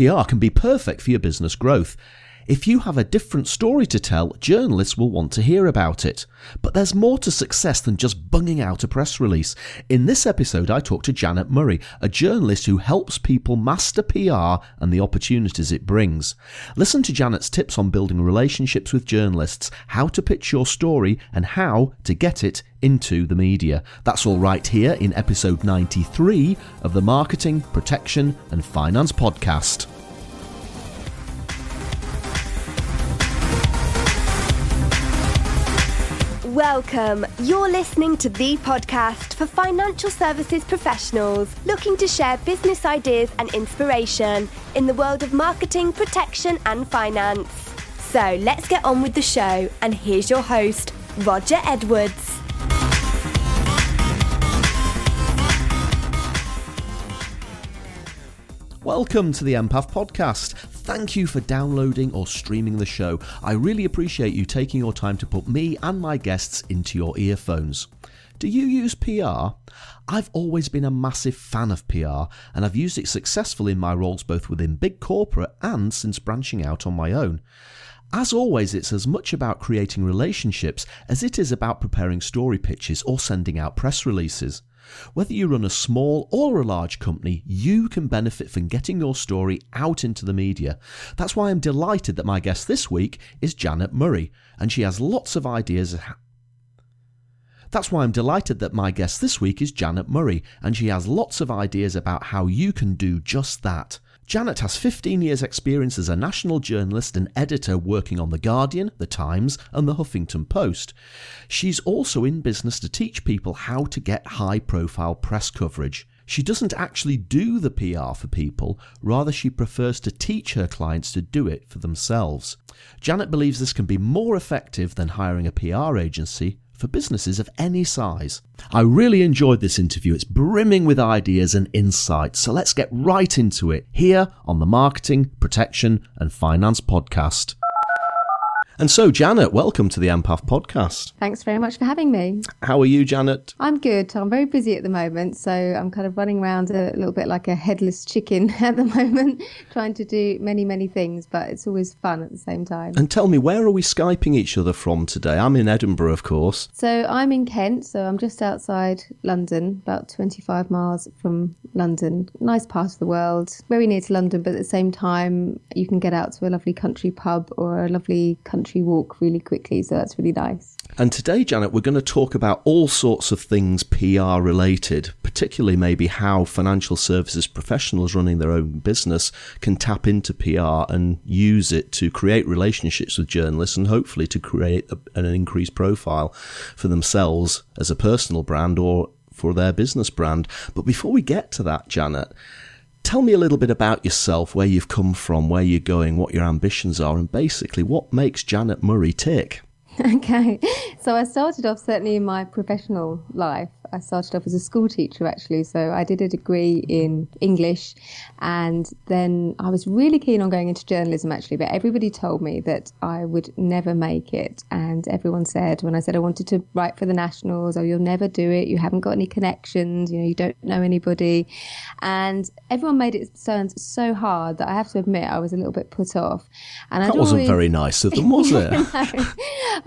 PR can be perfect for your business growth. If you have a different story to tell, journalists will want to hear about it. But there's more to success than just bunging out a press release. In this episode, I talk to Janet Murray, a journalist who helps people master PR and the opportunities it brings. Listen to Janet's tips on building relationships with journalists, how to pitch your story, and how to get it into the media. That's all right here in episode 93 of the Marketing, Protection and Finance Podcast. Welcome. You're listening to the podcast for financial services professionals looking to share business ideas and inspiration in the world of marketing, protection, and finance. So let's get on with the show. And here's your host, Roger Edwards. Welcome to the MPF Podcast. Thank you for downloading or streaming the show. I really appreciate you taking your time to put me and my guests into your earphones. Do you use PR? I've always been a massive fan of PR and I've used it successfully in my roles both within big corporate and since branching out on my own. As always, it's as much about creating relationships as it is about preparing story pitches or sending out press releases. Whether you run a small or a large company, you can benefit from getting your story out into the media. That's why I'm delighted that my guest this week is Janet Murray, and she has lots of ideas. That's why I'm delighted that my guest this week is Janet Murray, and she has lots of ideas about how you can do just that. Janet has 15 years' experience as a national journalist and editor working on The Guardian, The Times, and The Huffington Post. She's also in business to teach people how to get high profile press coverage. She doesn't actually do the PR for people, rather, she prefers to teach her clients to do it for themselves. Janet believes this can be more effective than hiring a PR agency for businesses of any size. I really enjoyed this interview. It's brimming with ideas and insights. So let's get right into it here on the Marketing, Protection and Finance Podcast. And so, Janet, welcome to the MPF podcast. Thanks very much for having me. How are you, Janet? I'm good. I'm very busy at the moment, so I'm kind of running around a little bit like a headless chicken at the moment, trying to do many, many things, but it's always fun at the same time. And tell me, where are we Skyping each other from today? I'm in Edinburgh, of course. So I'm in Kent, so I'm just outside London, about 25 miles from London. Nice part of the world, very near to London, but at the same time, you can get out to a lovely country pub or a lovely country country walk really quickly. So that's really nice. And today, Janet, we're going to talk about all sorts of things PR related, particularly maybe how financial services professionals running their own business can tap into PR and use it to create relationships with journalists and hopefully to create a, an increased profile for themselves as a personal brand or for their business brand. But before we get to that, Janet, Tell me a little bit about yourself, where you've come from, where you're going, what your ambitions are, and basically what makes Janet Murray tick. Okay, so I started off certainly in my professional life. I started off as a school teacher actually, so I did a degree in English, and then I was really keen on going into journalism actually. But everybody told me that I would never make it, and everyone said when I said I wanted to write for the Nationals, "Oh, you'll never do it. You haven't got any connections. You know, you don't know anybody," and everyone made it sound so hard that I have to admit I was a little bit put off. And that I'd wasn't always... very nice of them, was it? no.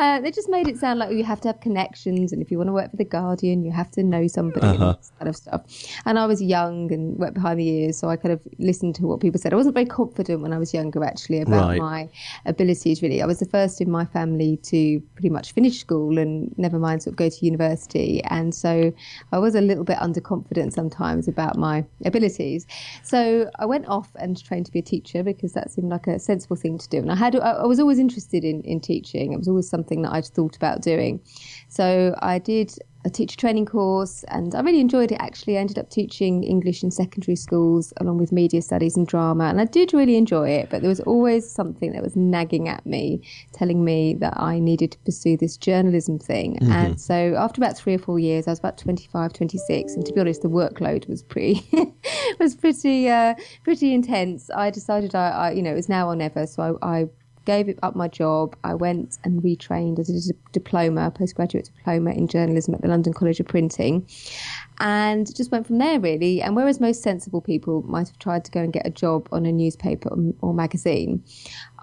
Uh, they just made it sound like you have to have connections, and if you want to work for the Guardian, you have to know somebody uh-huh. kind of stuff. And I was young and wet behind the ears, so I kind of listened to what people said. I wasn't very confident when I was younger, actually, about right. my abilities. Really, I was the first in my family to pretty much finish school and never mind sort of go to university, and so I was a little bit underconfident sometimes about my abilities. So I went off and trained to be a teacher because that seemed like a sensible thing to do. And I had I was always interested in in teaching. It was always something that I'd thought about doing. So I did a teacher training course and I really enjoyed it actually. I ended up teaching English in secondary schools along with media studies and drama and I did really enjoy it, but there was always something that was nagging at me, telling me that I needed to pursue this journalism thing. Mm-hmm. And so after about three or four years, I was about 25, 26, and to be honest, the workload was pretty, was pretty, uh, pretty intense. I decided I, I, you know, it was now or never. So I, I gave up my job. I went and retrained. I did a diploma, a postgraduate diploma in journalism at the London College of Printing. and just went from there really. And whereas most sensible people might have tried to go and get a job on a newspaper or magazine,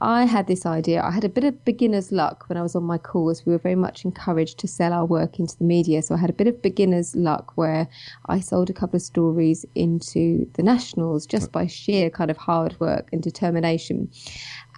I had this idea. I had a bit of beginner's luck when I was on my course. We were very much encouraged to sell our work into the media. So I had a bit of beginner's luck where I sold a couple of stories into the Nationals just by sheer kind of hard work and determination.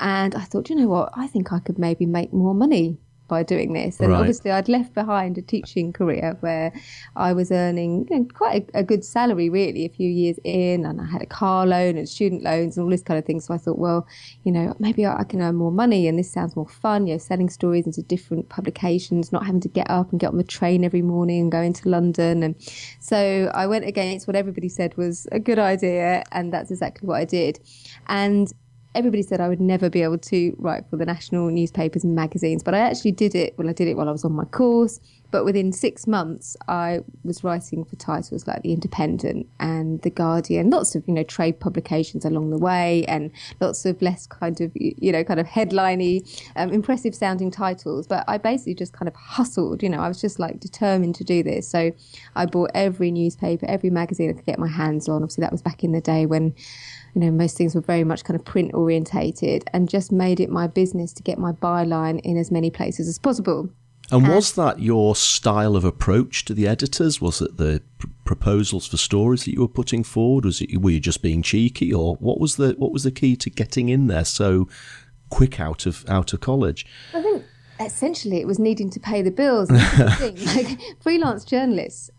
And I thought, you know what? I think I could maybe make more money by doing this. And right. obviously, I'd left behind a teaching career where I was earning you know, quite a, a, good salary, really, a few years in, and I had a car loan and student loans and all this kind of thing. So I thought, well, you know, maybe I can earn more money, and this sounds more fun. You know, selling stories into different publications, not having to get up and get on the train every morning and go into London. And so I went against what everybody said was a good idea, and that's exactly what I did. And everybody said I would never be able to write for the national newspapers and magazines, but I actually did it. Well, I did it while I was on my course, but within six months, I was writing for titles like The Independent and The Guardian, lots of, you know, trade publications along the way and lots of less kind of, you know, kind of headliney, um, impressive sounding titles. But I basically just kind of hustled, you know, I was just like determined to do this. So I bought every newspaper, every magazine I could get my hands on. Obviously, that was back in the day when you know, most things were very much kind of print orientated and just made it my business to get my byline in as many places as possible. And was that your style of approach to the editors? Was it the pr- proposals for stories that you were putting forward? Was it were you just being cheeky, or what was the what was the key to getting in there so quick out of out of college? I think essentially it was needing to pay the bills. like freelance journalists,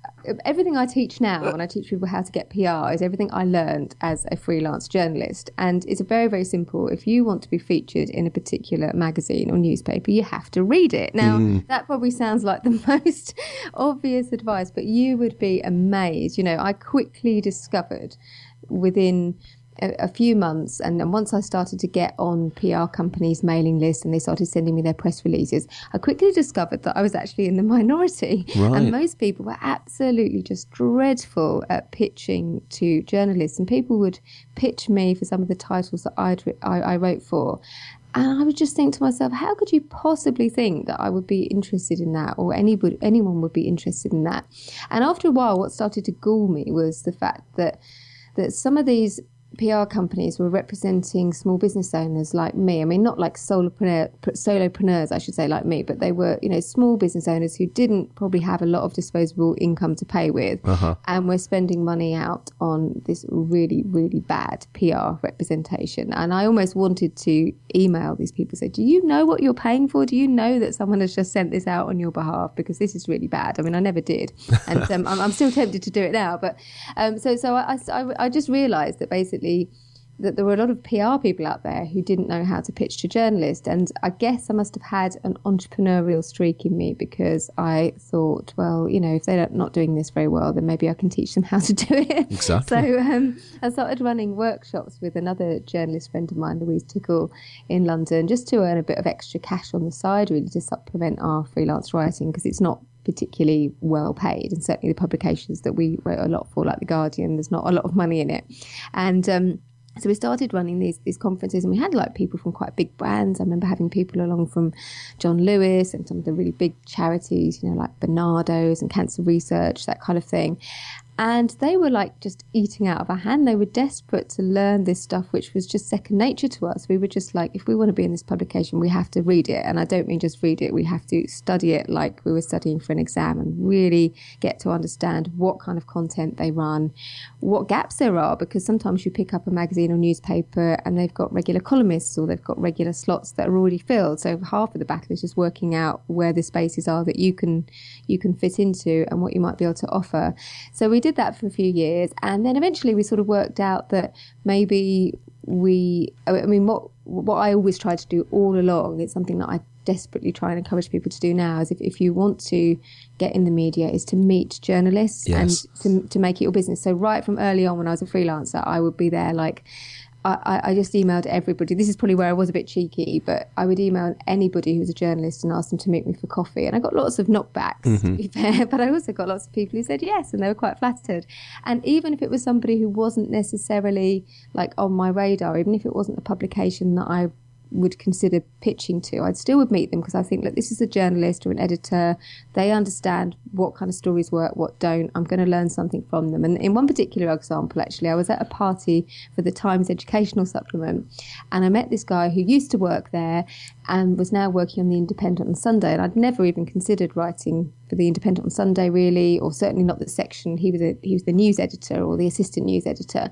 everything I teach now when I teach people how to get PR is everything I learned as a freelance journalist. And it's a very, very simple. If you want to be featured in a particular magazine or newspaper, you have to read it. Now, mm. that probably sounds like the most obvious advice, but you would be amazed. You know, I quickly discovered within a, a few months, and then once I started to get on PR companies' mailing lists and they started sending me their press releases, I quickly discovered that I was actually in the minority. Right. And most people were absolutely just dreadful at pitching to journalists, and people would pitch me for some of the titles that I'd, I, I wrote for. And I would just think to myself, how could you possibly think that I would be interested in that or anybody, anyone would be interested in that? And after a while, what started to gall me was the fact that that some of these PR companies were representing small business owners like me. I mean, not like solopreneur, solopreneurs, I should say, like me, but they were, you know, small business owners who didn't probably have a lot of disposable income to pay with, uh-huh. and were spending money out on this really, really bad PR representation. And I almost wanted to email these people, say, "Do you know what you're paying for? Do you know that someone has just sent this out on your behalf? Because this is really bad." I mean, I never did, and um, I'm, I'm, still tempted to do it now. But um, so, so I, I, I just realised that basically that there were a lot of PR people out there who didn't know how to pitch to journalists. And I guess I must have had an entrepreneurial streak in me because I thought, well, you know, if they're not doing this very well, then maybe I can teach them how to do it. Exactly. So um, I started running workshops with another journalist friend of mine, Louise Tickle, in London, just to earn a bit of extra cash on the side, really to supplement our freelance writing because it's not particularly well paid. And certainly the publications that we wrote a lot for, like The Guardian, there's not a lot of money in it. And um, so we started running these these conferences, and we had like people from quite big brands. I remember having people along from John Lewis and some of the really big charities, you know, like Barnardo's and Cancer Research, that kind of thing and they were like just eating out of our hand. They were desperate to learn this stuff, which was just second nature to us. We were just like, if we want to be in this publication, we have to read it. And I don't mean just read it, we have to study it like we were studying for an exam and really get to understand what kind of content they run, what gaps there are, because sometimes you pick up a magazine or newspaper and they've got regular columnists or they've got regular slots that are already filled. So half of the battle is just working out where the spaces are that you can you can fit into and what you might be able to offer. So we did that for a few years, and then eventually we sort of worked out that maybe we. I mean, what what I always try to do all along. It's something that I desperately try and encourage people to do now. Is if, if you want to get in the media, is to meet journalists yes. and to to make it your business. So right from early on, when I was a freelancer, I would be there like I, I, just emailed everybody. This is probably where I was a bit cheeky, but I would email anybody who's a journalist and ask them to meet me for coffee. And I got lots of knockbacks, mm-hmm. to be fair, but I also got lots of people who said yes and they were quite flattered. And even if it was somebody who wasn't necessarily like on my radar, even if it wasn't a publication that I would consider pitching to, I'd still would meet them because I think, look, this is a journalist or an editor. They understand what kind of stories work, what don't. I'm going to learn something from them. And in one particular example, actually, I was at a party for the Times Educational Supplement, and I met this guy who used to work there and was now working on the Independent on Sunday. And I'd never even considered writing for the Independent on Sunday, really, or certainly not the section. He was a, he was the news editor or the assistant news editor,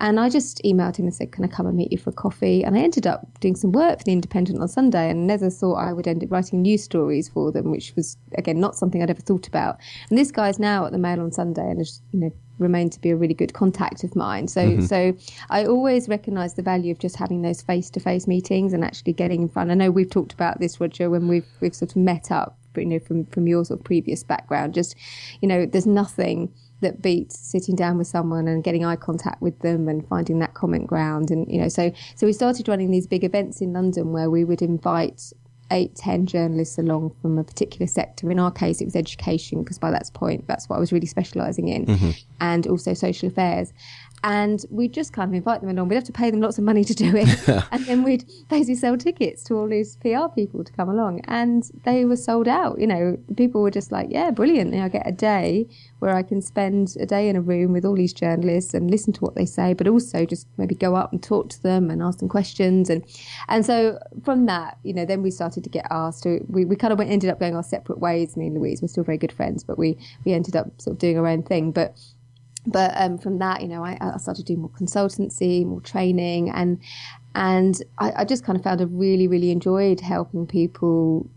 and I just emailed him and said, "Can I come and meet you for coffee?" And I ended up doing some work for the Independent on Sunday, and never thought I would end up writing news stories for them, which was again not something I'd ever thought about. And this guy's now at the Mail on Sunday, and has you know remained to be a really good contact of mine. So mm-hmm. so I always recognise the value of just having those face to face meetings and actually getting in front. I know we've talked about this, Roger, when we've we've sort of met up, you know, from from your sort of previous background. Just you know, there's nothing that beats sitting down with someone and getting eye contact with them and finding that common ground and you know so so we started running these big events in London where we would invite eight, ten journalists along from a particular sector. In our case, it was education because by that point, that's what I was really specialising in, mm-hmm. and also social affairs and we'd just kind of invite them along. We'd have to pay them lots of money to do it, and then we'd basically sell tickets to all these PR people to come along, and they were sold out. You know, the people were just like, "Yeah, brilliant! You know, I get a day where I can spend a day in a room with all these journalists and listen to what they say, but also just maybe go up and talk to them and ask them questions." And and so from that, you know, then we started to get asked. We we kind of went, ended up going our separate ways. Me and Louise, we're still very good friends, but we we ended up sort of doing our own thing, but but um, from that, you know, I, I, started doing more consultancy, more training, and and I, I, just kind of found I really, really enjoyed helping people.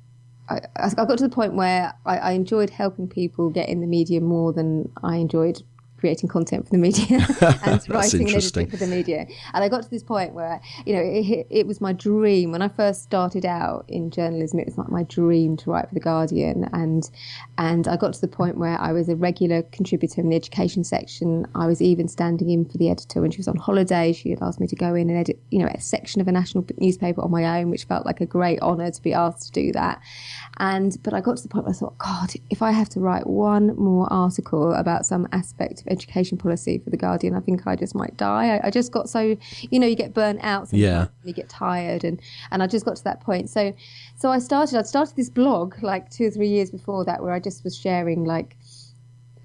I, I got to the point where I, I enjoyed helping people get in the media more than I enjoyed creating content for the media and writing and editing for the media. And I got to this point where, you know, it, it, was my dream when I first started out in journalism. It was like my dream to write for the Guardian, and and I got to the point where I was a regular contributor in the education section. I was even standing in for the editor when she was on holiday. She had asked me to go in and edit, you know, a section of a national newspaper on my own, which felt like a great honour to be asked to do that. And but I got to the point where I thought, God, if I have to write one more article about some aspect of education policy for the Guardian, I think I just might die. I, I just got so, you know, you get burnt out. Yeah. You get tired, and and I just got to that point. So, so I started. I'd started this blog like two or three years before that, where I just was sharing like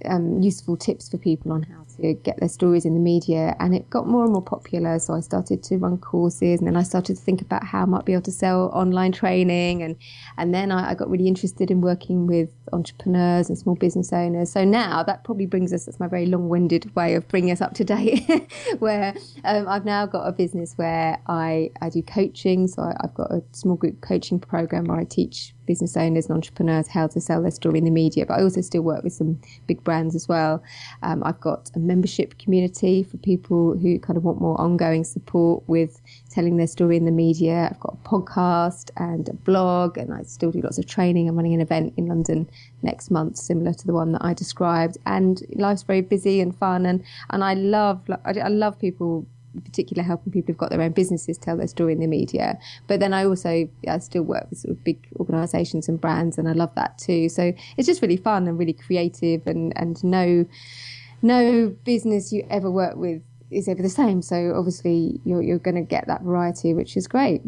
um, useful tips for people on how to get their stories in the media. And it got more and more popular. So I started to run courses and then I started to think about how I might be able to sell online training. And, and then I, I got really interested in working with entrepreneurs and small business owners. So now that probably brings us, that's my very long winded way of bringing us up to date, where um, I've now got a business where I, I do coaching. So I, I've got a small group coaching program where I teach business owners and entrepreneurs how to sell their story in the media, but I also still work with some big brands as well. Um, I've got a membership community for people who kind of want more ongoing support with telling their story in the media. I've got a podcast and a blog, and I still do lots of training. I'm running an event in London next month, similar to the one that I described. And life's very busy and fun, and and I love I love people in particular helping people who've got their own businesses tell their story in the media. But then I also I still work with sort of big organisations and brands, and I love that too. So it's just really fun and really creative, and and no no business you ever work with is ever the same. So obviously you're you're going to get that variety, which is great.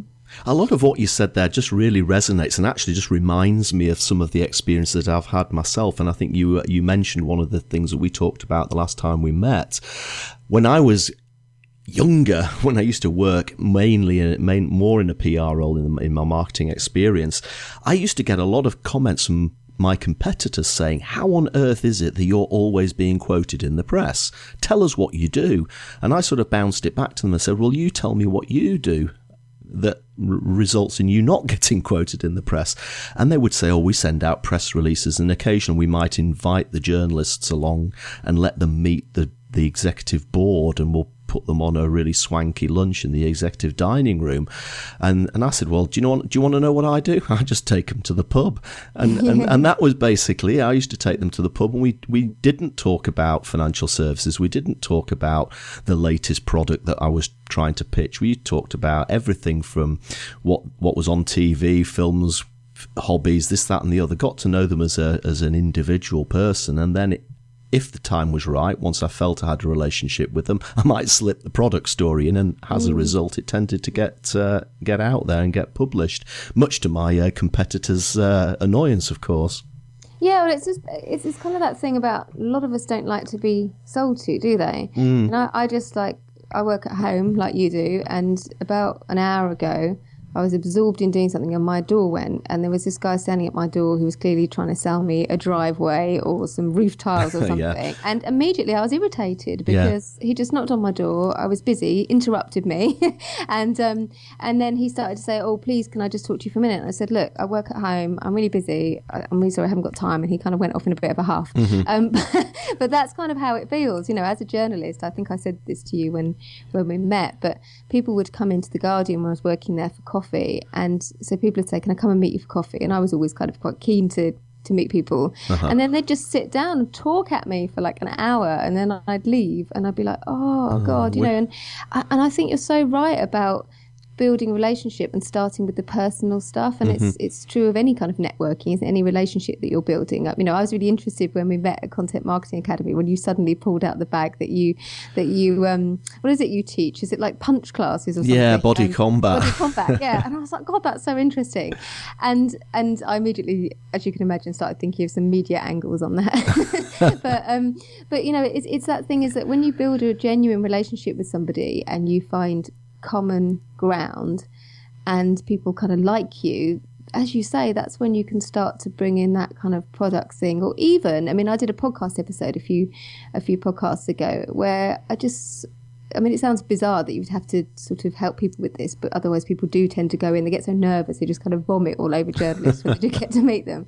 A lot of what you said there just really resonates and actually just reminds me of some of the experiences that I've had myself. And I think you you mentioned one of the things that we talked about the last time we met. When I was younger, when I used to work mainly in, main, more in a PR role in, in my marketing experience, I used to get a lot of comments from my competitors saying, How on earth is it that you're always being quoted in the press? Tell us what you do. And I sort of bounced it back to them and said, Well, you tell me what you do that r- results in you not getting quoted in the press. And they would say, Oh, we send out press releases, and occasionally we might invite the journalists along and let them meet the the executive board and we'll put them on a really swanky lunch in the executive dining room. And and I said, well, do you know do you want to know what I do? I just take them to the pub, and and, and that was basically I used to take them to the pub, and we we didn't talk about financial services, we didn't talk about the latest product that I was trying to pitch. We talked about everything from what what was on TV, films, hobbies, this, that, and the other. Got to know them as a as an individual person, and then it if the time was right, once I felt I had a relationship with them, I might slip the product story in, and as a result, it tended to get uh, get out there and get published, much to my uh, competitors' uh, annoyance, of course. Yeah, well, it's just it's, it's kind of that thing about a lot of us don't like to be sold to, do they? Mm. And I, I just like I work at home like you do, and about an hour ago, I was absorbed in doing something and my door went and there was this guy standing at my door who was clearly trying to sell me a driveway or some roof tiles or something. yeah. And immediately I was irritated because yeah. he just knocked on my door. I was busy, interrupted me. and um, and then he started to say, oh, please, can I just talk to you for a minute? And I said, look, I work at home. I'm really busy. I'm really sorry I haven't got time. And he kind of went off in a bit of a huff. Mm-hmm. Um, but that's kind of how it feels. You know, as a journalist, I think I said this to you when, when we met, but people would come into The Guardian when I was working there for coffee. And so people would say, Can I come and meet you for coffee? And I was always kind of quite keen to to meet people. Uh-huh. And then they'd just sit down and talk at me for like an hour and then I'd leave and I'd be like, oh, oh God, you know, and, and I think you're so right about building a relationship and starting with the personal stuff. And mm-hmm. it's it's true of any kind of networking is any relationship that you're building up. You know I was really interested when we met at Content Marketing Academy when you suddenly pulled out the bag that you that you um what is it you teach? Is it like punch classes or something? yeah body and combat. body combat yeah. And I was like god that's so interesting. And and I immediately as you can imagine started thinking of some media angles on that. But um but you know it's it's that thing is that when you build a genuine relationship with somebody and you find common ground and people kind of like you, as you say, that's when you can start to bring in that kind of product thing. Or even, I mean, I did a podcast episode a few a few podcasts ago where I just I mean, it sounds bizarre that you would have to sort of help people with this, but otherwise people do tend to go in. They get so nervous, they just kind of vomit all over journalists when they get to meet them.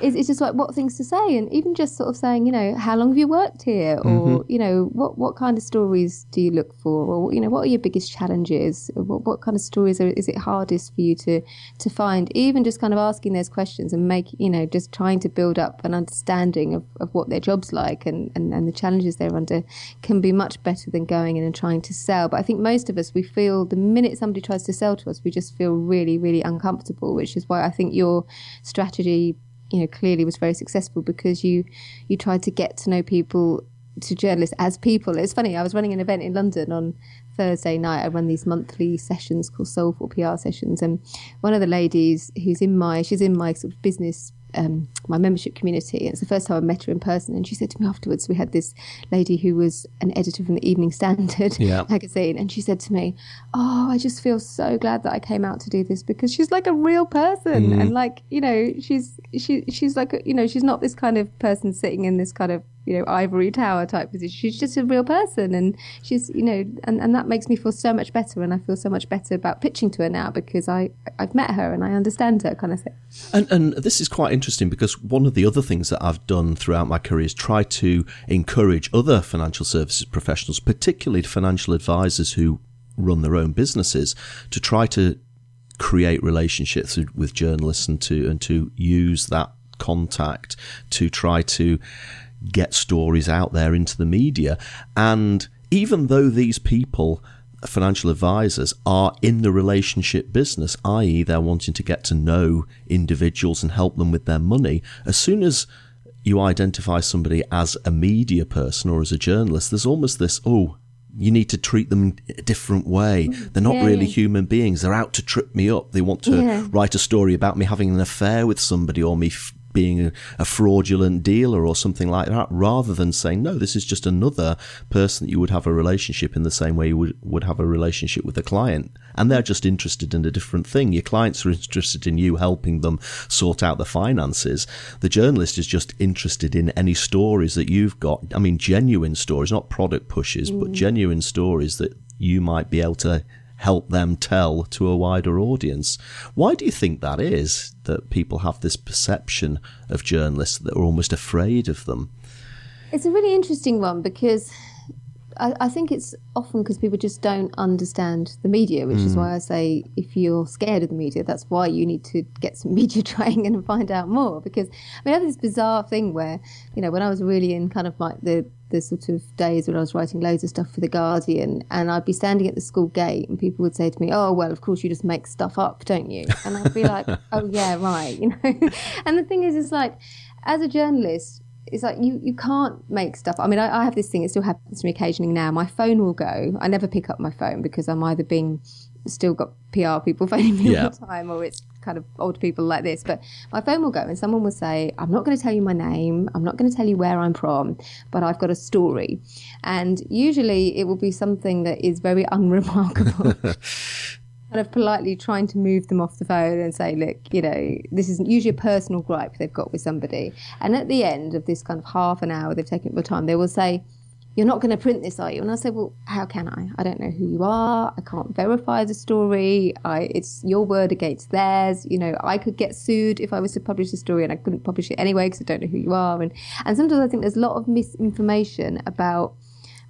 It's, it's, just like what things to say, and even just sort of saying, you know, how long have you worked here, or mm-hmm. you know, what what kind of stories do you look for, or you know, what are your biggest challenges? What what kind of stories are, is it hardest for you to to find? Even just kind of asking those questions and make you know, just trying to build up an understanding of, of what their job's like and, and and the challenges they're under can be much better than going in and trying to sell. But I think most of us, we feel the minute somebody tries to sell to us, we just feel really, really uncomfortable, which is why I think your strategy, you know, clearly was very successful because you, you tried to get to know people to journalists as people. It's funny, I was running an event in London on Thursday night. I run these monthly sessions called Soulful PR sessions, and one of the ladies who's in my she's in my sort of business um, my membership community. It's the first time I met her in person. And she said to me afterwards, we had this lady who was an editor from the Evening Standard yeah. magazine. And she said to me, Oh, I just feel so glad that I came out to do this because she's like a real person. Mm. And like, you know, she's, she, she's like, you know, she's not this kind of person sitting in this kind of you know ivory tower type position. She's just a real person and she's you know and, and that makes me feel so much better and i feel so much better about pitching to her now because i i've met her and i understand her kind of thing. And and this is quite interesting because one of the other things that i've done throughout my career is try to encourage other financial services professionals particularly financial advisors who run their own businesses to try to create relationships with journalists and to and to use that contact to try to get stories out there into the media. And even though these people, financial advisors, are in the relationship business, i.e., they're wanting to get to know individuals and help them with their money, as soon as you identify somebody as a media person or as a journalist, there's almost this, oh, you need to treat them a different way. They're not yeah, really yeah. human beings. They're out to trip me up. They want to yeah. write a story about me having an affair with somebody or me f- being a, a, fraudulent dealer or something like that, rather than saying, no, this is just another person that you would have a relationship in the same way you would, would have a relationship with a client. And they're just interested in a different thing. Your clients are interested in you helping them sort out the finances. The journalist is just interested in any stories that you've got. I mean, genuine stories, not product pushes, mm. but genuine stories that you might be able to help them tell to a wider audience. Why do you think that is that people have this perception of journalists that are almost afraid of them? It's a really interesting one because I, I think it's often because people just don't understand the media, which mm. is why I say if you're scared of the media, that's why you need to get some media training and find out more. Because I mean, I have this bizarre thing where, you know, when I was really in kind of like the the sort of days when I was writing loads of stuff for the Guardian, and I'd be standing at the school gate, and people would say to me, "Oh, well, of course you just make stuff up, don't you?" And I'd be like, "Oh yeah, right," you know. and the thing is, it's like, as a journalist, it's like you, you can't make stuff. I mean, I, I have this thing, it still happens to me occasionally now. My phone will go. I never pick up my phone because I'm either being still got PR people phoning me yeah. all the time or it's kind of old people like this. But my phone will go and someone will say, I'm not going to tell you my name. I'm not going to tell you where I'm from, but I've got a story. And usually it will be something that is very unremarkable. kind of politely trying to move them off the phone and say, look, you know, this is usually a personal gripe they've got with somebody. And at the end of this kind of half an hour they've taken up the time, they will say, you're not going to print this, are you? And I said, well, how can I? I don't know who you are. I can't verify the story. I, it's your word against theirs. You know, I could get sued if I was to publish the story and I couldn't publish it anyway because I don't know who you are. And, and sometimes I think there's a lot of misinformation about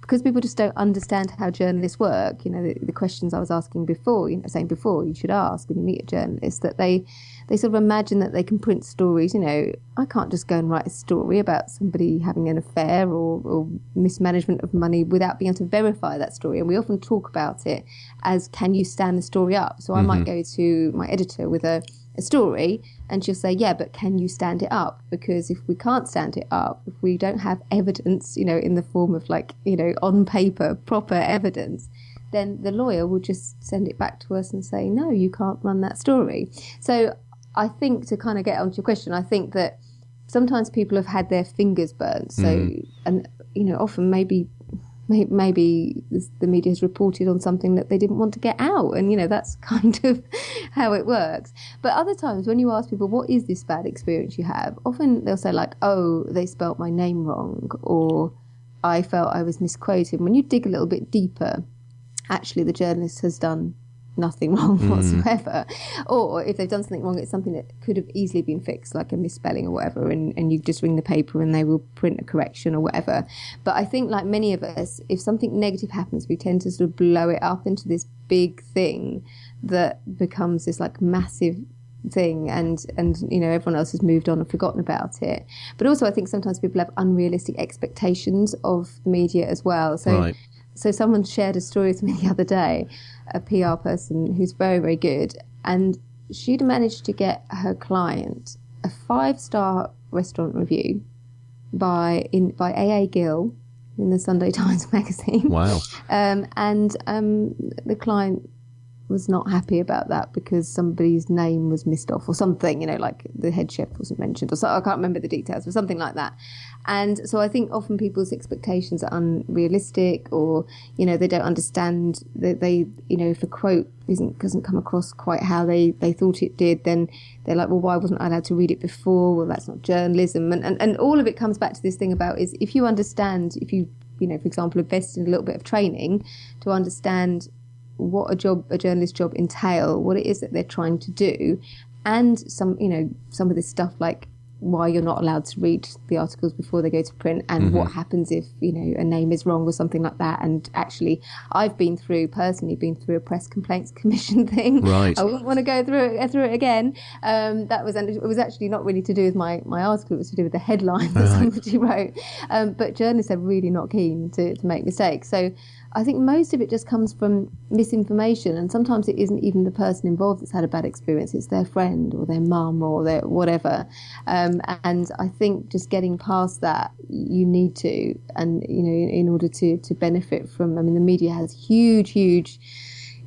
because people just don't understand how journalists work, you know, the, the, questions I was asking before, you know, saying before you should ask when you meet a journalist, that they, they sort of imagine that they can print stories. You know, I can't just go and write a story about somebody having an affair or, or mismanagement of money without being able to verify that story. And we often talk about it as, can you stand the story up? So I mm-hmm. might go to my editor with a, a story and she'll say, Yeah, but can you stand it up? Because if we can't stand it up, if we don't have evidence, you know, in the form of like, you know, on paper, proper evidence, then the lawyer will just send it back to us and say, No, you can't run that story. So I think to kind of get onto your question, I think that sometimes people have had their fingers burnt. So, mm. and, you know, often maybe maybe the media has reported on something that they didn't want to get out and you know that's kind of how it works but other times when you ask people what is this bad experience you have often they'll say like oh they spelt my name wrong or i felt i was misquoted when you dig a little bit deeper actually the journalist has done nothing wrong mm. whatsoever. Or if they've done something wrong, it's something that could have easily been fixed, like a misspelling or whatever, and, and you just ring the paper and they will print a correction or whatever. But I think, like many of us, if something negative happens, we tend to sort of blow it up into this big thing that becomes this like massive thing and and you know everyone else has moved on and forgotten about it but also i think sometimes people have unrealistic expectations of the media as well so right. so someone shared a story with me the other day a PR person who's very, very good. And she'd managed to get her client a five star restaurant review by in by AA Gill in the Sunday Times magazine. Wow. Um, and um, the client was not happy about that because somebody's name was missed off or something, you know, like the head chef wasn't mentioned or so. I can't remember the details, but something like that. And so I think often people's expectations are unrealistic or, you know, they don't understand that they, you know, if a quote isn't, doesn't come across quite how they, they thought it did, then they're like, well, why wasn't I allowed to read it before? Well, that's not journalism. And, and, and all of it comes back to this thing about is if you understand, if you, you know, for example, invest in a little bit of training to understand what a job, a journalist job entail, what it is that they're trying to do, and some, you know, some of this stuff like why you're not allowed to read the articles before they go to print and mm-hmm. what happens if you know a name is wrong or something like that. And actually i've been through personally been through a press complaints commission thing. Right. I wouldn't want to go through it through it again. Um, that was and it was actually not really to do with my my article it was to do with the headline that right. somebody wrote. Um, but journalists are really not keen to, to make mistakes. So I think most of it just comes from misinformation, and sometimes it isn't even the person involved that's had a bad experience; it's their friend or their mum or their whatever. Um, and I think just getting past that, you need to, and you know, in, in order to to benefit from. I mean, the media has huge, huge,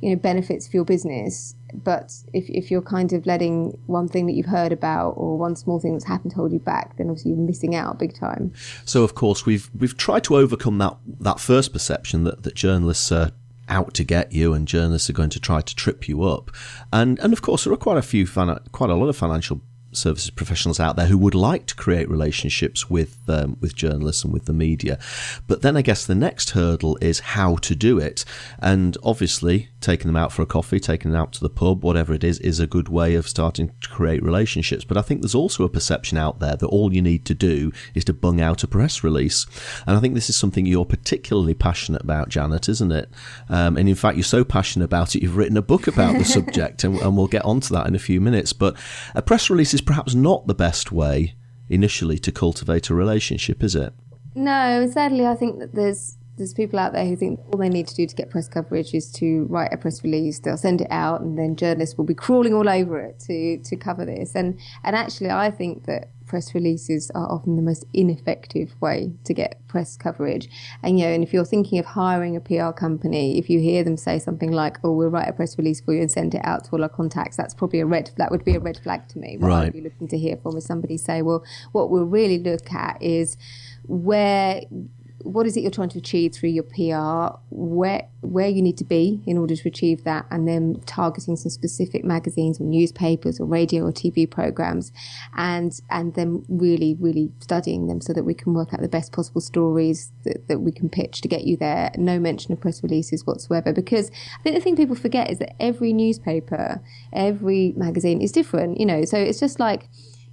you know, benefits for your business but if, if you're kind of letting one thing that you've heard about or one small thing that's happened hold you back, then obviously you're missing out big time. So of course we've we've tried to overcome that that first perception that, that journalists are out to get you and journalists are going to try to trip you up. And and of course there are quite a few quite a lot of financial services professionals out there who would like to create relationships with um, with journalists and with the media. But then I guess the next hurdle is how to do it. And obviously, taking them out for a coffee, taking them out to the pub, whatever it is, is a good way of starting to create relationships. But I think there's also a perception out there that all you need to do is to bung out a press release. And I think this is something you're particularly passionate about, Janet, isn't it? Um, and in fact, you're so passionate about it, you've written a book about the subject, and, and we'll get onto that in a few minutes. But a press release is perhaps not the best way initially to cultivate a relationship, is it? No, sadly, I think that there's there's people out there who think all they need to do to get press coverage is to write a press release. They'll send it out, and then journalists will be crawling all over it to to cover this. And and actually, I think that press releases are often the most ineffective way to get press coverage. And you know, and if you're thinking of hiring a PR company, if you hear them say something like, "Oh, we'll write a press release for you and send it out to all our contacts," that's probably a red. That would be a red flag to me. What right. I'd be looking to hear from is somebody say, "Well, what we'll really look at is where what is it you're trying to achieve through your PR, where where you need to be in order to achieve that, and then targeting some specific magazines or newspapers or radio or TV programs, and and then really really studying them so that we can work out the best possible stories that, that we can pitch to get you there. No mention of press releases whatsoever, because I think the thing people forget is that every newspaper, every magazine is different. You know, so it's just like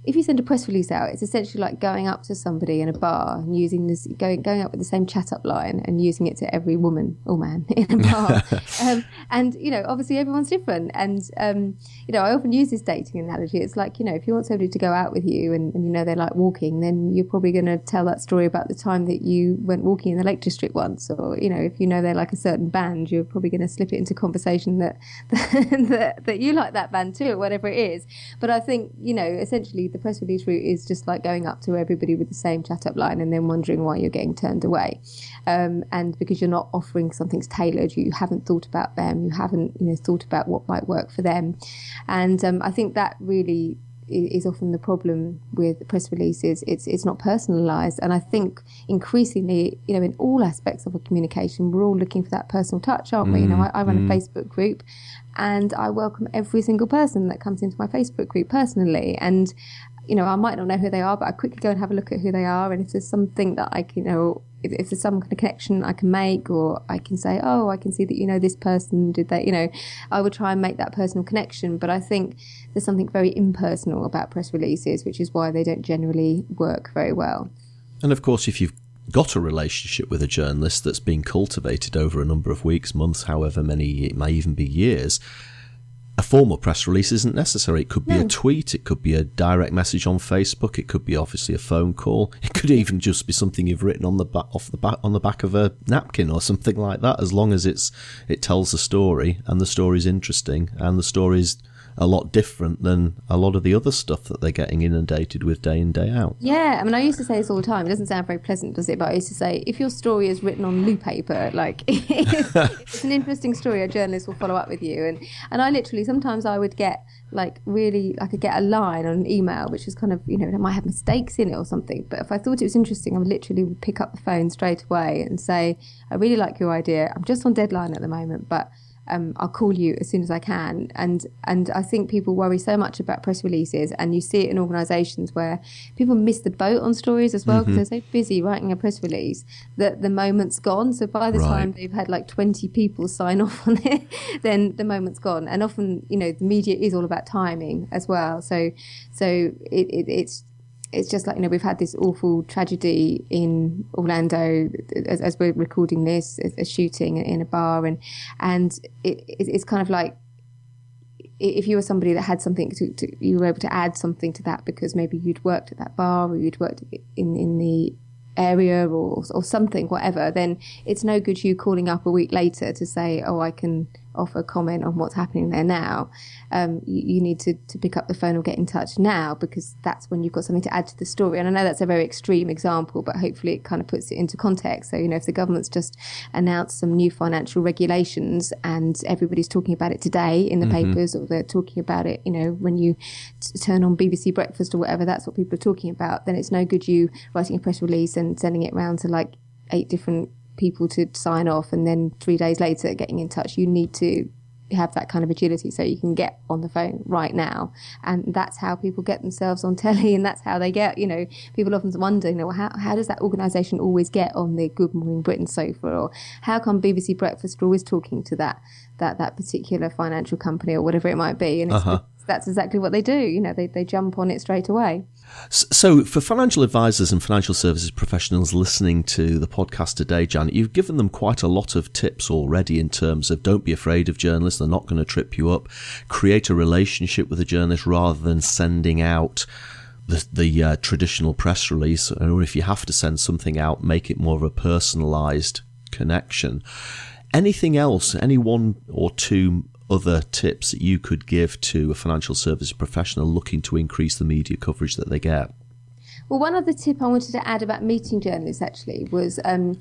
if you send a press release out, it's essentially like going up to somebody in a bar and using this, going going up with the same chat up line and using it to every woman or man in a bar. um, and you know, obviously everyone's different. And um, you know, I often use this dating analogy. It's like you know, if you want somebody to go out with you and, and you know they like walking, then you're probably going to tell that story about the time that you went walking in the Lake District once. Or you know, if you know they like a certain band, you're probably going to slip it into conversation that that, that you like that band too, or whatever it is. But I think you know, essentially the press release route is just like going up to everybody with the same chat up line and then wondering why you're getting turned away. Um, and because you're not offering something tailored, you haven't thought about them, you haven't you know thought about what might work for them. And um, I think that really is often the problem with press releases. It's it's not personalised, and I think increasingly, you know, in all aspects of our communication, we're all looking for that personal touch, aren't we? You know, I, I run mm. a Facebook group, and I welcome every single person that comes into my Facebook group personally, and you know, I might not know who they are, but I quickly go and have a look at who they are. And if there's something that I can, you know, if, if, there's some kind of connection I can make, or I can say, oh, I can see that, you know, this person did that, you know, I would try and make that personal connection. But I think there's something very impersonal about press releases, which is why they don't generally work very well. And of course, if you've got a relationship with a journalist that's been cultivated over a number of weeks, months, however many, it may even be years, a formal press release isn't necessary. It could be no. a tweet, it could be a direct message on Facebook, it could be obviously a phone call, it could even just be something you've written on the back off the back on the back of a napkin or something like that. As long as it's it tells the story and the story's interesting and the story's a lot different than a lot of the other stuff that they're getting inundated with day in day out. Yeah, I mean, I used to say this all the time. It doesn't sound very pleasant, does it? But I used to say, if your story is written on loo paper, like it's an interesting story, a journalist will follow up with you. And and I literally sometimes I would get like really I could get a line on an email which is kind of you know it might have mistakes in it or something. But if I thought it was interesting, I would literally pick up the phone straight away and say, I really like your idea. I'm just on deadline at the moment, but um, I'll call you as soon as I can. And and I think people worry so much about press releases, and you see it in organisations where people miss the boat on stories as well because mm-hmm. they're so busy writing a press release that the moment's gone. So by the right. time they've had like twenty people sign off on it, then the moment's gone. And often, you know, the media is all about timing as well. So so it, it, it's it's just like you know we've had this awful tragedy in Orlando as, as we're recording this, a, a, shooting in a bar, and and it, it's kind of like if you were somebody that had something to, to, you were able to add something to that because maybe you'd worked at that bar or you'd worked in in the area or or something whatever then it's no good you calling up a week later to say oh I can offer comment on what's happening there now, um, you, you, need to, to pick up the phone or get in touch now because that's when you've got something to add to the story. And I know that's a very extreme example, but hopefully it kind of puts it into context. So, you know, if the government's just announced some new financial regulations and everybody's talking about it today in the mm-hmm. papers or they're talking about it, you know, when you t- turn on BBC Breakfast or whatever, that's what people are talking about, then it's no good you writing a press release and sending it around to like eight different people to sign off and then three days later getting in touch. You need to have that kind of agility so you can get on the phone right now. And that's how people get themselves on telly and that's how they get, you know, people often wonder, you know, how, how does that organisation always get on the Good Morning Britain sofa or how come BBC Breakfast are always talking to that, that, that particular financial company or whatever it might be. And uh-huh. that's exactly what they do. You know, they, they jump on it straight away. So, for financial advisors and financial services professionals listening to the podcast today, Janet, you've given them quite a lot of tips already in terms of don't be afraid of journalists, they're not going to trip you up. Create a relationship with a journalist rather than sending out the, the uh, traditional press release, or if you have to send something out, make it more of a personalized connection. Anything else, any one or two other tips that you could give to a financial services professional looking to increase the media coverage that they get? Well, one other tip I wanted to add about meeting journalists actually was. Um,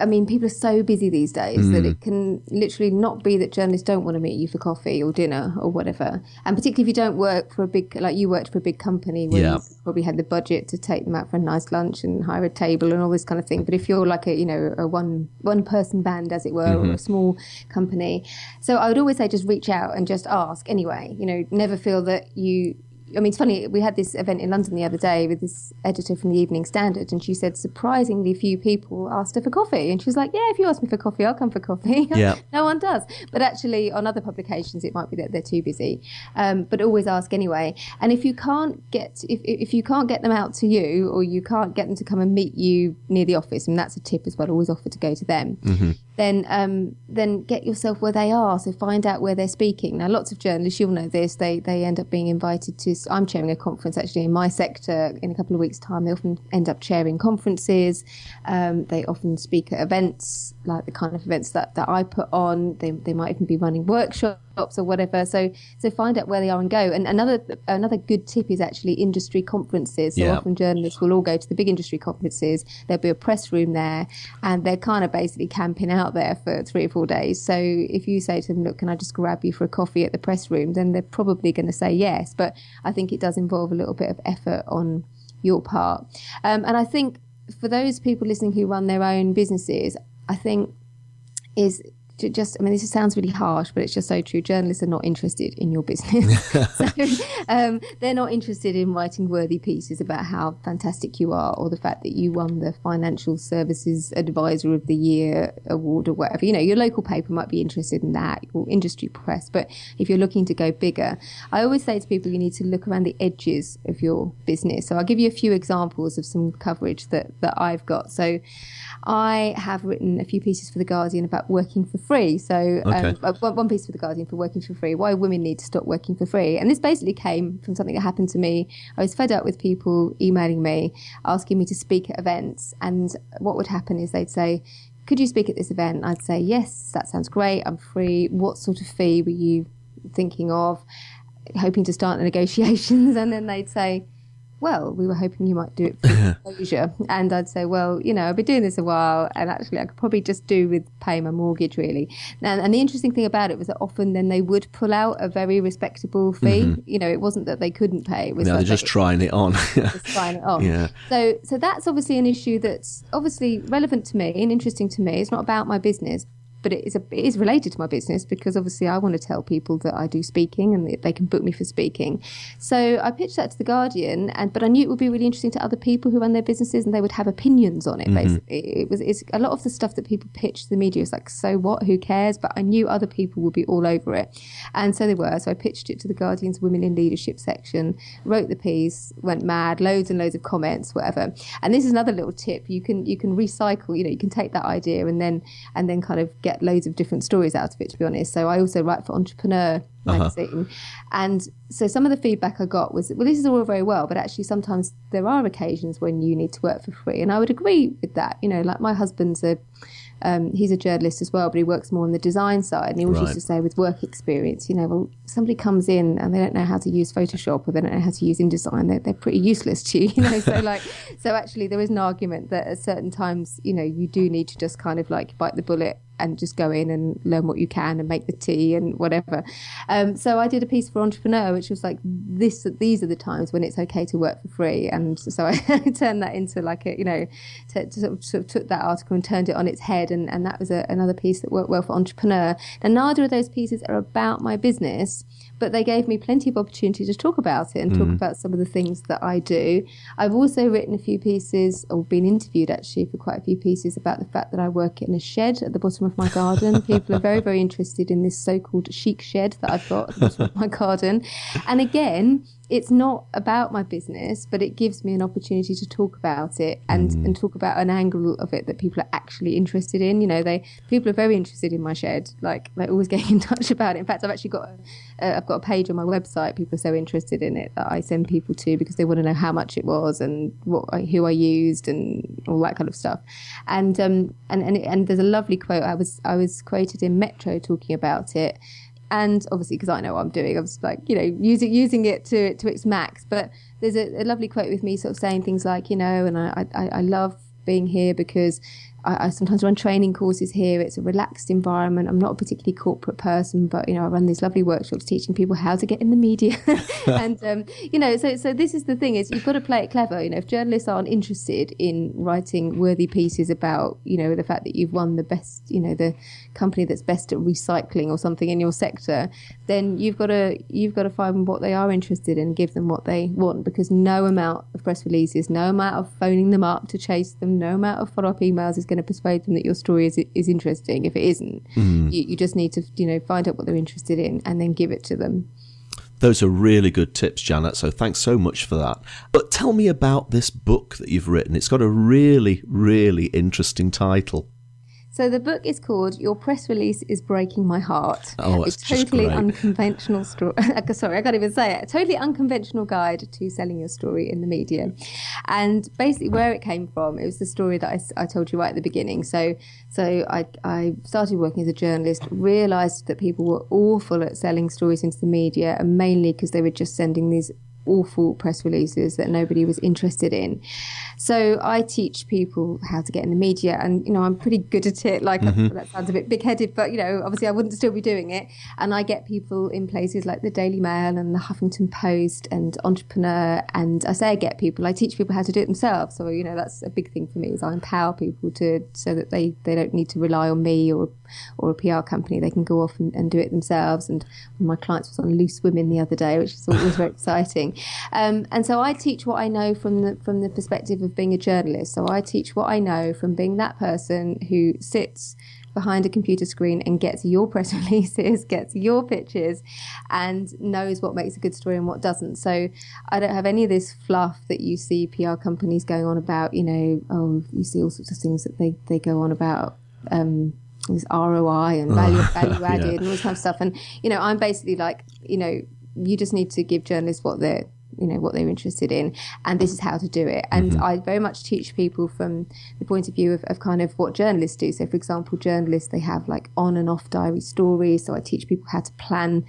I mean, people are so busy these days mm. that it can literally not be that journalists don't want to meet you for coffee or dinner or whatever. And particularly if you don't work for a big, like you worked for a big company where yeah. you probably had the budget to take them out for a nice lunch and hire a table and all this kind of thing. But if you're like a, you know, a one one person band, as it were, mm-hmm. or a small company, so I would always say just reach out and just ask anyway. You know, never feel that you I mean, it's funny. We had this event in London the other day with this editor from the Evening Standard, and she said surprisingly few people asked her for coffee. And she was like, "Yeah, if you ask me for coffee, I'll come for coffee." Yeah. no one does. But actually, on other publications, it might be that they're too busy. Um, but always ask anyway. And if you can't get if if you can't get them out to you, or you can't get them to come and meet you near the office, and that's a tip as well. Always offer to go to them. Mm-hmm then um, then get yourself where they are. So find out where they're speaking. Now, lots of journalists, you'll know this, they they end up being invited to. I'm chairing a conference actually in my sector in a couple of weeks' time. They often end up chairing conferences. Um, they often speak at events like the kind of events that, that I put on. They they might even be running workshops or whatever. So so find out where they are and go. And another another good tip is actually industry conferences. So yeah. often journalists will all go to the big industry conferences. There'll be a press room there, and they're kind of basically camping out there for three or four days. So if you say to them, "Look, can I just grab you for a coffee at the press room?" then they're probably going to say yes. But I think it does involve a little bit of effort on your part. Um, and I think for those people listening who run their own businesses, I think is just I mean this sounds really harsh, but it's just so true. Journalists are not interested in your business, so um, they're not interested in writing worthy pieces about how fantastic you are or the fact that you won the Financial Services Advisor of the Year award or whatever. You know, your local paper might be interested in that, or industry press, but if you're looking to go bigger, I always say to people you need to look around the edges of your business. So I'll give you a few examples of some coverage that that I've got. So I have written a few pieces for the Guardian about working for free. So um, okay. um, one piece for the Guardian for working for free, why women need to stop working for free. And this basically came from something that happened to me. I was fed up with people emailing me, asking me to speak at events. And what would happen is they'd say, could you speak at this event? I'd say, yes, that sounds great. I'm free. What sort of fee were you thinking of? Hoping to start the negotiations. And then they'd say, well, we were hoping you might do it for Asia. And I'd say, well, you know, I've been doing this a while and actually I could probably just do with paying my mortgage really. And, and the interesting thing about it was that often then they would pull out a very respectable fee. Mm-hmm. You know, it wasn't that they couldn't pay. It was no, they're just trying it on. just trying it on. Yeah. So, so that's obviously an issue that's obviously relevant to me and interesting to me. It's not about my business, but it is a, it is related to my business because obviously I want to tell people that I do speaking and they can book me for speaking. So I pitched that to the Guardian, and but I knew it would be really interesting to other people who run their businesses and they would have opinions on it. Mm-hmm. Basically, it was it's a lot of the stuff that people pitch to the media is like, so what? Who cares? But I knew other people would be all over it, and so they were. So I pitched it to the Guardian's Women in Leadership section, wrote the piece, went mad, loads and loads of comments, whatever. And this is another little tip: you can you can recycle. You know, you can take that idea and then and then kind of get get loads of different stories out of it, to be honest. So I also write for Entrepreneur uh-huh. magazine. Uh-huh. And so some of the feedback I got was, well, this is all very well, but actually sometimes there are occasions when you need to work for free. And I would agree with that. You know, like my husband's a, um, he's a journalist as well, but he works more on the design side. And he always right. used to say with work experience, you know, well, somebody comes in and they don't know how to use Photoshop or they don't know how to use InDesign, they're, they're pretty useless to you, you know. so like, so actually there is an argument that at certain times, you know, you do need to just kind of like bite the bullet and just go in and learn what you can and make the tea and whatever. Um, so I did a piece for Entrepreneur, which was like this. These are the times when it's okay to work for free, and so I turned that into like a you know, to, to sort, of, sort, of, took that article and turned it on its head, and, and that was a, another piece that worked well for Entrepreneur. Now neither of those pieces are about my business but they gave me plenty of opportunity to talk about it and mm. talk about some of the things that I do. I've also written a few pieces, or been interviewed actually for quite a few pieces about the fact that I work in a shed at the bottom of my garden. People are very, very interested in this so called chic shed that I've got at the bottom of my garden. And again, it's not about my business, but it gives me an opportunity to talk about it and, mm. and talk about an angle of it that people are actually interested in. You know, they people are very interested in my shed. Like they're always getting in touch about it. In fact, I've actually got a, uh, I've got a page on my website. People are so interested in it that I send people to because they want to know how much it was and what who I used and all that kind of stuff. And um and and, and there's a lovely quote. I was I was quoted in Metro talking about it and obviously because I know what I'm doing, I was like, you know, using using it to to its max. But there's a, a lovely quote with me, sort of saying things like, you know, and I I, I love being here because I, I, sometimes run training courses here. It's a relaxed environment. I'm not a particularly corporate person, but you know, I run these lovely workshops teaching people how to get in the media. and um, you know, so so this is the thing: is you've got to play it clever. You know, if journalists aren't interested in writing worthy pieces about you know the fact that you've won the best, you know, the company that's best at recycling or something in your sector, then you've got to you've got to find what they are interested in, give them what they want, because no amount of press releases, no amount of phoning them up to chase them, no amount of follow up emails is going to persuade them that your story is is interesting. If it isn't, mm. you, you just need to you know find out what they're interested in and then give it to them. Those are really good tips, Janet. So thanks so much for that. But tell me about this book that you've written. It's got a really, really interesting title. So the book is called "Your Press Release Is Breaking My Heart." Oh, it's totally unconventional story. Sorry, I can't even say it. A totally unconventional guide to selling your story in the media, and basically where it came from, it was the story that I, I told you right at the beginning. So, so I, I started working as a journalist, realised that people were awful at selling stories into the media, and mainly because they were just sending these awful press releases that nobody was interested in. So I teach people how to get in the media, and you know I'm pretty good at it. Like mm-hmm. that sounds a bit big-headed, but you know obviously I wouldn't still be doing it. And I get people in places like the Daily Mail and the Huffington Post and Entrepreneur. And I say I get people, I teach people how to do it themselves. So you know that's a big thing for me is I empower people to so that they they don't need to rely on me or or a PR company. They can go off and, and do it themselves. And my clients was on Loose Women the other day, which is always very exciting. Um, and so I teach what I know from the from the perspective of being a journalist. So I teach what I know from being that person who sits behind a computer screen and gets your press releases, gets your pictures, and knows what makes a good story and what doesn't. So I don't have any of this fluff that you see PR companies going on about. You know, oh, you see all sorts of things that they they go on about. Um, this ROI and uh, value, value added yeah. and all this kind of stuff. And, you know, I'm basically like, you know, you just need to give journalists what they're you know what they're interested in and this is how to do it. And mm-hmm. i very much teach people from the point of view of, of kind of what journalists do. So for example journalists they have like on and off diary stories. So i teach people how to plan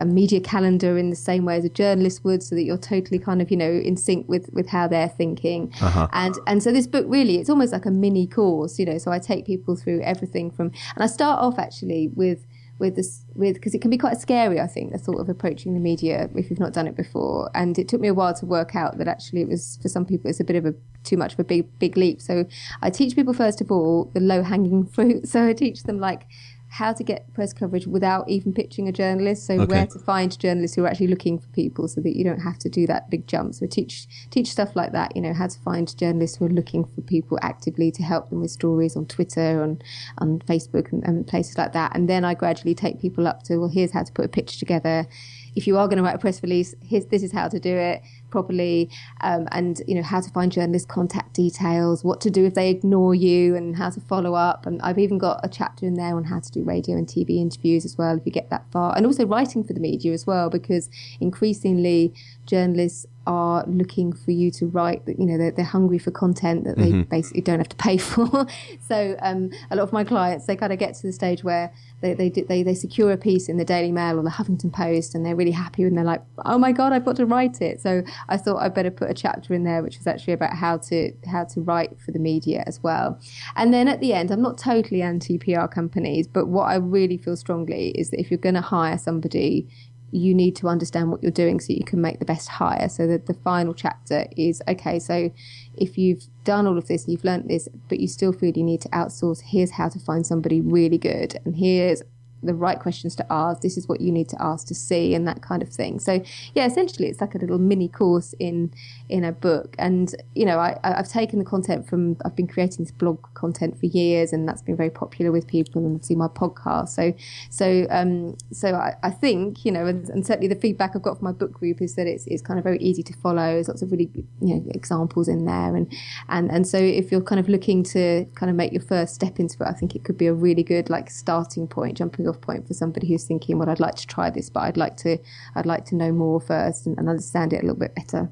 a media calendar in the same way as a journalist would so that you're totally kind of you know in sync with with how they're thinking. Uh-huh. and and so this book really it's almost like a mini course you know. So i take people through everything from and i start off actually with with this with because it can be quite scary i think the thought of approaching the media if you've not done it before. And it took me a while to work out that actually it was for some people it's a bit of a too much of a big big leap. So i teach people first of all the low hanging fruit. So i teach them like how to get press coverage without even pitching a journalist. So okay. where to find journalists who are actually looking for people, so that you don't have to do that big jump. So teach teach stuff like that. You know how to find journalists who are looking for people actively to help them with stories on Twitter, on on Facebook, and, and places like that. And then I gradually take people up to well, here's how to put a pitch together if you are going to write a press release, this is how to do it properly, um, and you know how to find journalist contact details, what to do if they ignore you, and how to follow up. And I've even got a chapter in there on how to do radio and TV interviews as well, if you get that far, and also writing for the media as well, because increasingly journalists are looking for you to write you know they're, they're hungry for content that they mm-hmm. basically don't have to pay for so um, a lot of my clients they kind of get to the stage where they, they, they, they secure a piece in the Daily Mail or the Huffington Post and they're really happy and they're like, oh my God, I've got to write it. So I thought I'd better put a chapter in there, which is actually about how to, how to write for the media as well. And then at the end, I'm not totally anti PR companies, but what I really feel strongly is that if you're going to hire somebody, you need to understand what you're doing so you can make the best hire. So that the final chapter is okay. So if you've done all of this, and you've learnt this, but you still feel you need to outsource, here's how to find somebody really good, and here's the right questions to ask. This is what you need to ask to see, and that kind of thing. So, yeah, essentially, it's like a little mini course in in a book. And you know, I, I've taken the content from. I've been creating this blog content for years, and that's been very popular with people, and obviously my podcast. So, so, um, so I, I think you know, and, and, certainly the feedback I've got from my book group is that it's it's kind of very easy to follow. There's lots of really you know examples in there, and and and so if you're kind of looking to kind of make your first step into it, I think it could be a really good like starting point, jumping off point for somebody who's thinking, well, I'd like to try this, but I'd like to, I'd like to know more first and, and understand it a little bit better.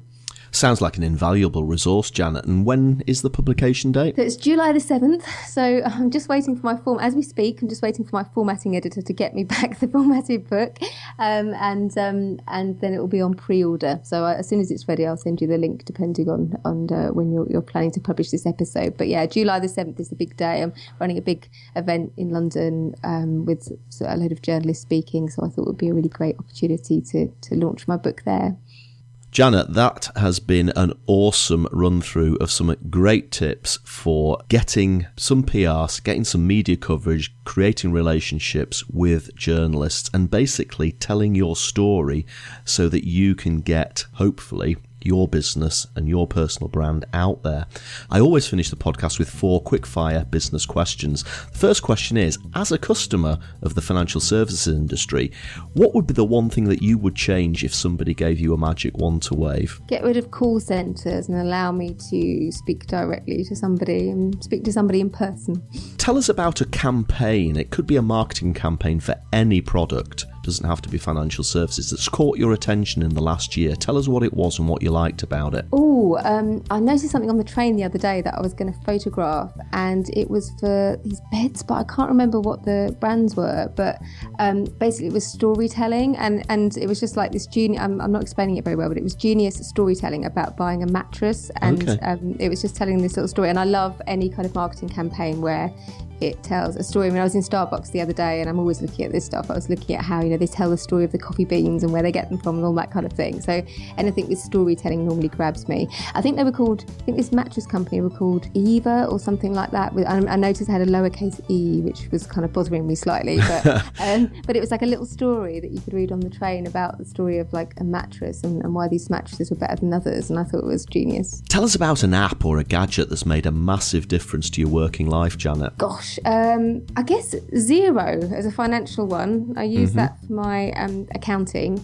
Sounds like an invaluable resource, Janet. And when is the publication date? So it's July the 7th. So I'm just waiting for my form, as we speak, I'm just waiting for my formatting editor to get me back the formatted book. Um, and um, and then it will be on pre order. So I, as soon as it's ready, I'll send you the link depending on, on uh, when you're, you're planning to publish this episode. But yeah, July the 7th is the big day. I'm running a big event in London um, with a load of journalists speaking. So I thought it would be a really great opportunity to, to launch my book there. Janet, that has been an awesome run through of some great tips for getting some PR, getting some media coverage, creating relationships with journalists, and basically telling your story so that you can get, hopefully, your business and your personal brand out there. I always finish the podcast with four quickfire business questions. The first question is As a customer of the financial services industry, what would be the one thing that you would change if somebody gave you a magic wand to wave? Get rid of call centres and allow me to speak directly to somebody and speak to somebody in person. Tell us about a campaign. It could be a marketing campaign for any product doesn't have to be financial services, that's caught your attention in the last year. Tell us what it was and what you liked about it. Oh, um, I noticed something on the train the other day that I was going to photograph, and it was for these beds, but I can't remember what the brands were. But um, basically, it was storytelling, and, and it was just like this junior. I'm, I'm, not explaining it very well, but it was genius storytelling about buying a mattress, and okay. um, it was just telling this little story. And I love any kind of marketing campaign where it tells a story. When I was in Starbucks the other day, and I'm always looking at this stuff, I was looking at how you know they tell the story of the coffee beans and where they get them from and all that kind of thing. So anything with storytelling normally grabs me. I think they were called. I think this mattress company were called Eva or something like that. I noticed it had a lowercase e, which was kind of bothering me slightly. But um, but it was like a little story that you could read on the train about the story of like a mattress and, and why these mattresses were better than others. And I thought it was genius. Tell us about an app or a gadget that's made a massive difference to your working life, Janet. Gosh gosh, um, I guess Xero as a financial one. I use mm-hmm. that for my um, accounting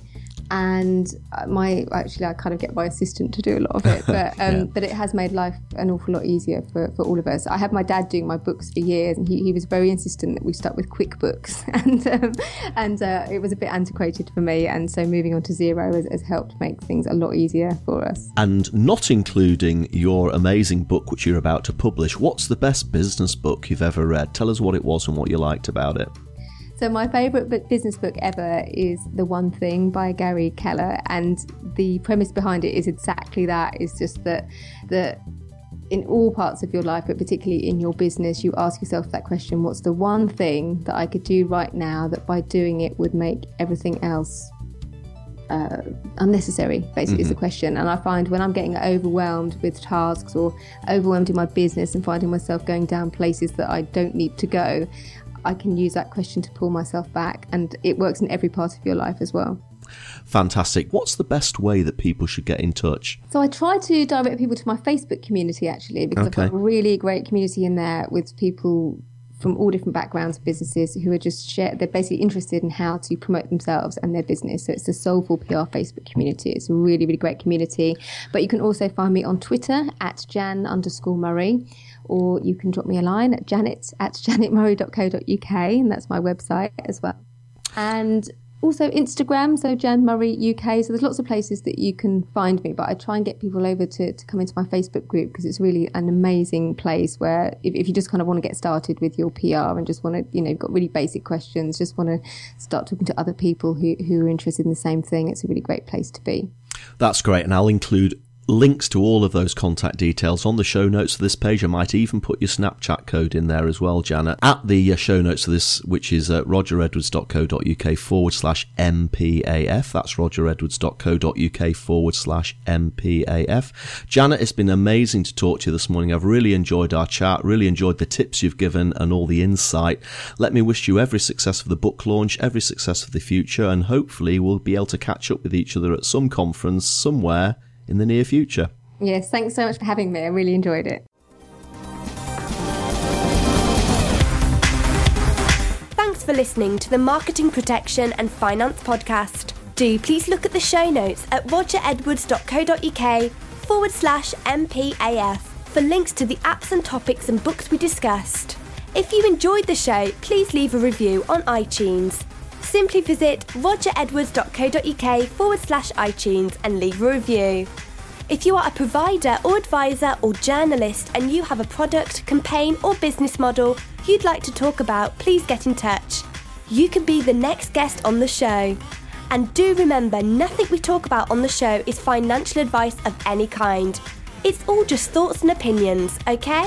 and uh, my actually I kind of get my assistant to do a lot of it, but um, yeah. but it has made life an awful lot easier for, for all of us. I had my dad doing my books for years, and he, he was very insistent that we stuck with QuickBooks, and um, and uh, it was a bit antiquated for me, and so moving on to Xero has, has helped make things a lot easier for us. And not including your amazing book which you're about to publish, what's the best business book you've ever read? Tell us what it was and what you liked about it. So my favourite business book ever is The One Thing by Gary Keller, and the premise behind it is exactly that. It's just that that in all parts of your life, but particularly in your business, you ask yourself that question: What's the one thing that I could do right now that by doing it would make everything else uh, unnecessary basically mm-hmm. is the mm-hmm. question and i find when i'm getting overwhelmed with tasks or overwhelmed in my business and finding myself going down places that i don't need to go I can use that question to pull myself back, and it works in every part of your life as well. Fantastic. What's the best way that people should get in touch? So I try to direct people to my Facebook community actually because okay. I've got a really great community in there with people from all different backgrounds, businesses who are just share. They're basically interested in how to promote themselves and their business. So it's the Soulful PR Facebook community. It's a really, really great community. But you can also find me on Twitter at Jan underscore Murray or you can drop me a line at janet at janetmurray.co.uk, and that's my website as well. And also Instagram, so Jan Murray UK. So there's lots of places that you can find me, but I try and get people over to, to come into my Facebook group because it's really an amazing place where if, if you just kind of want to get started with your PR and just want to, you know, got really basic questions, just want to start talking to other people who, who are interested in the same thing, it's a really great place to be. That's great. And I'll include links to all of those contact details on the show notes of this page. I might even put your Snapchat code in there as well, Janet, at the uh, show notes of this, which is uh, rogeredwards.co.uk forward slash MPAF. That's rogeredwards.co.uk forward slash MPAF. Janet, it's been amazing to talk to you this morning. I've really enjoyed our chat, really enjoyed the tips you've given and all the insight. Let me wish you every success for the book launch, every success for the future, and hopefully we'll be able to catch up with each other at some conference somewhere in the near future. Yes, thanks so much for having me. I really enjoyed it. Thanks for listening to the Marketing Protection and Finance Podcast. Do please look at the show notes at rogeredwards.co.uk forward slash MPAF for links to the apps and topics and books we discussed. If you enjoyed the show, please leave a review on iTunes simply visit rogeredwards.co.uk forward slash iTunes and leave a review. If you are a provider or advisor or journalist and you have a product, campaign, or business model you'd like to talk about, please get in touch. You could be the next guest on the show. And do remember, nothing we talk about on the show is financial advice of any kind. It's all just thoughts and opinions, okay?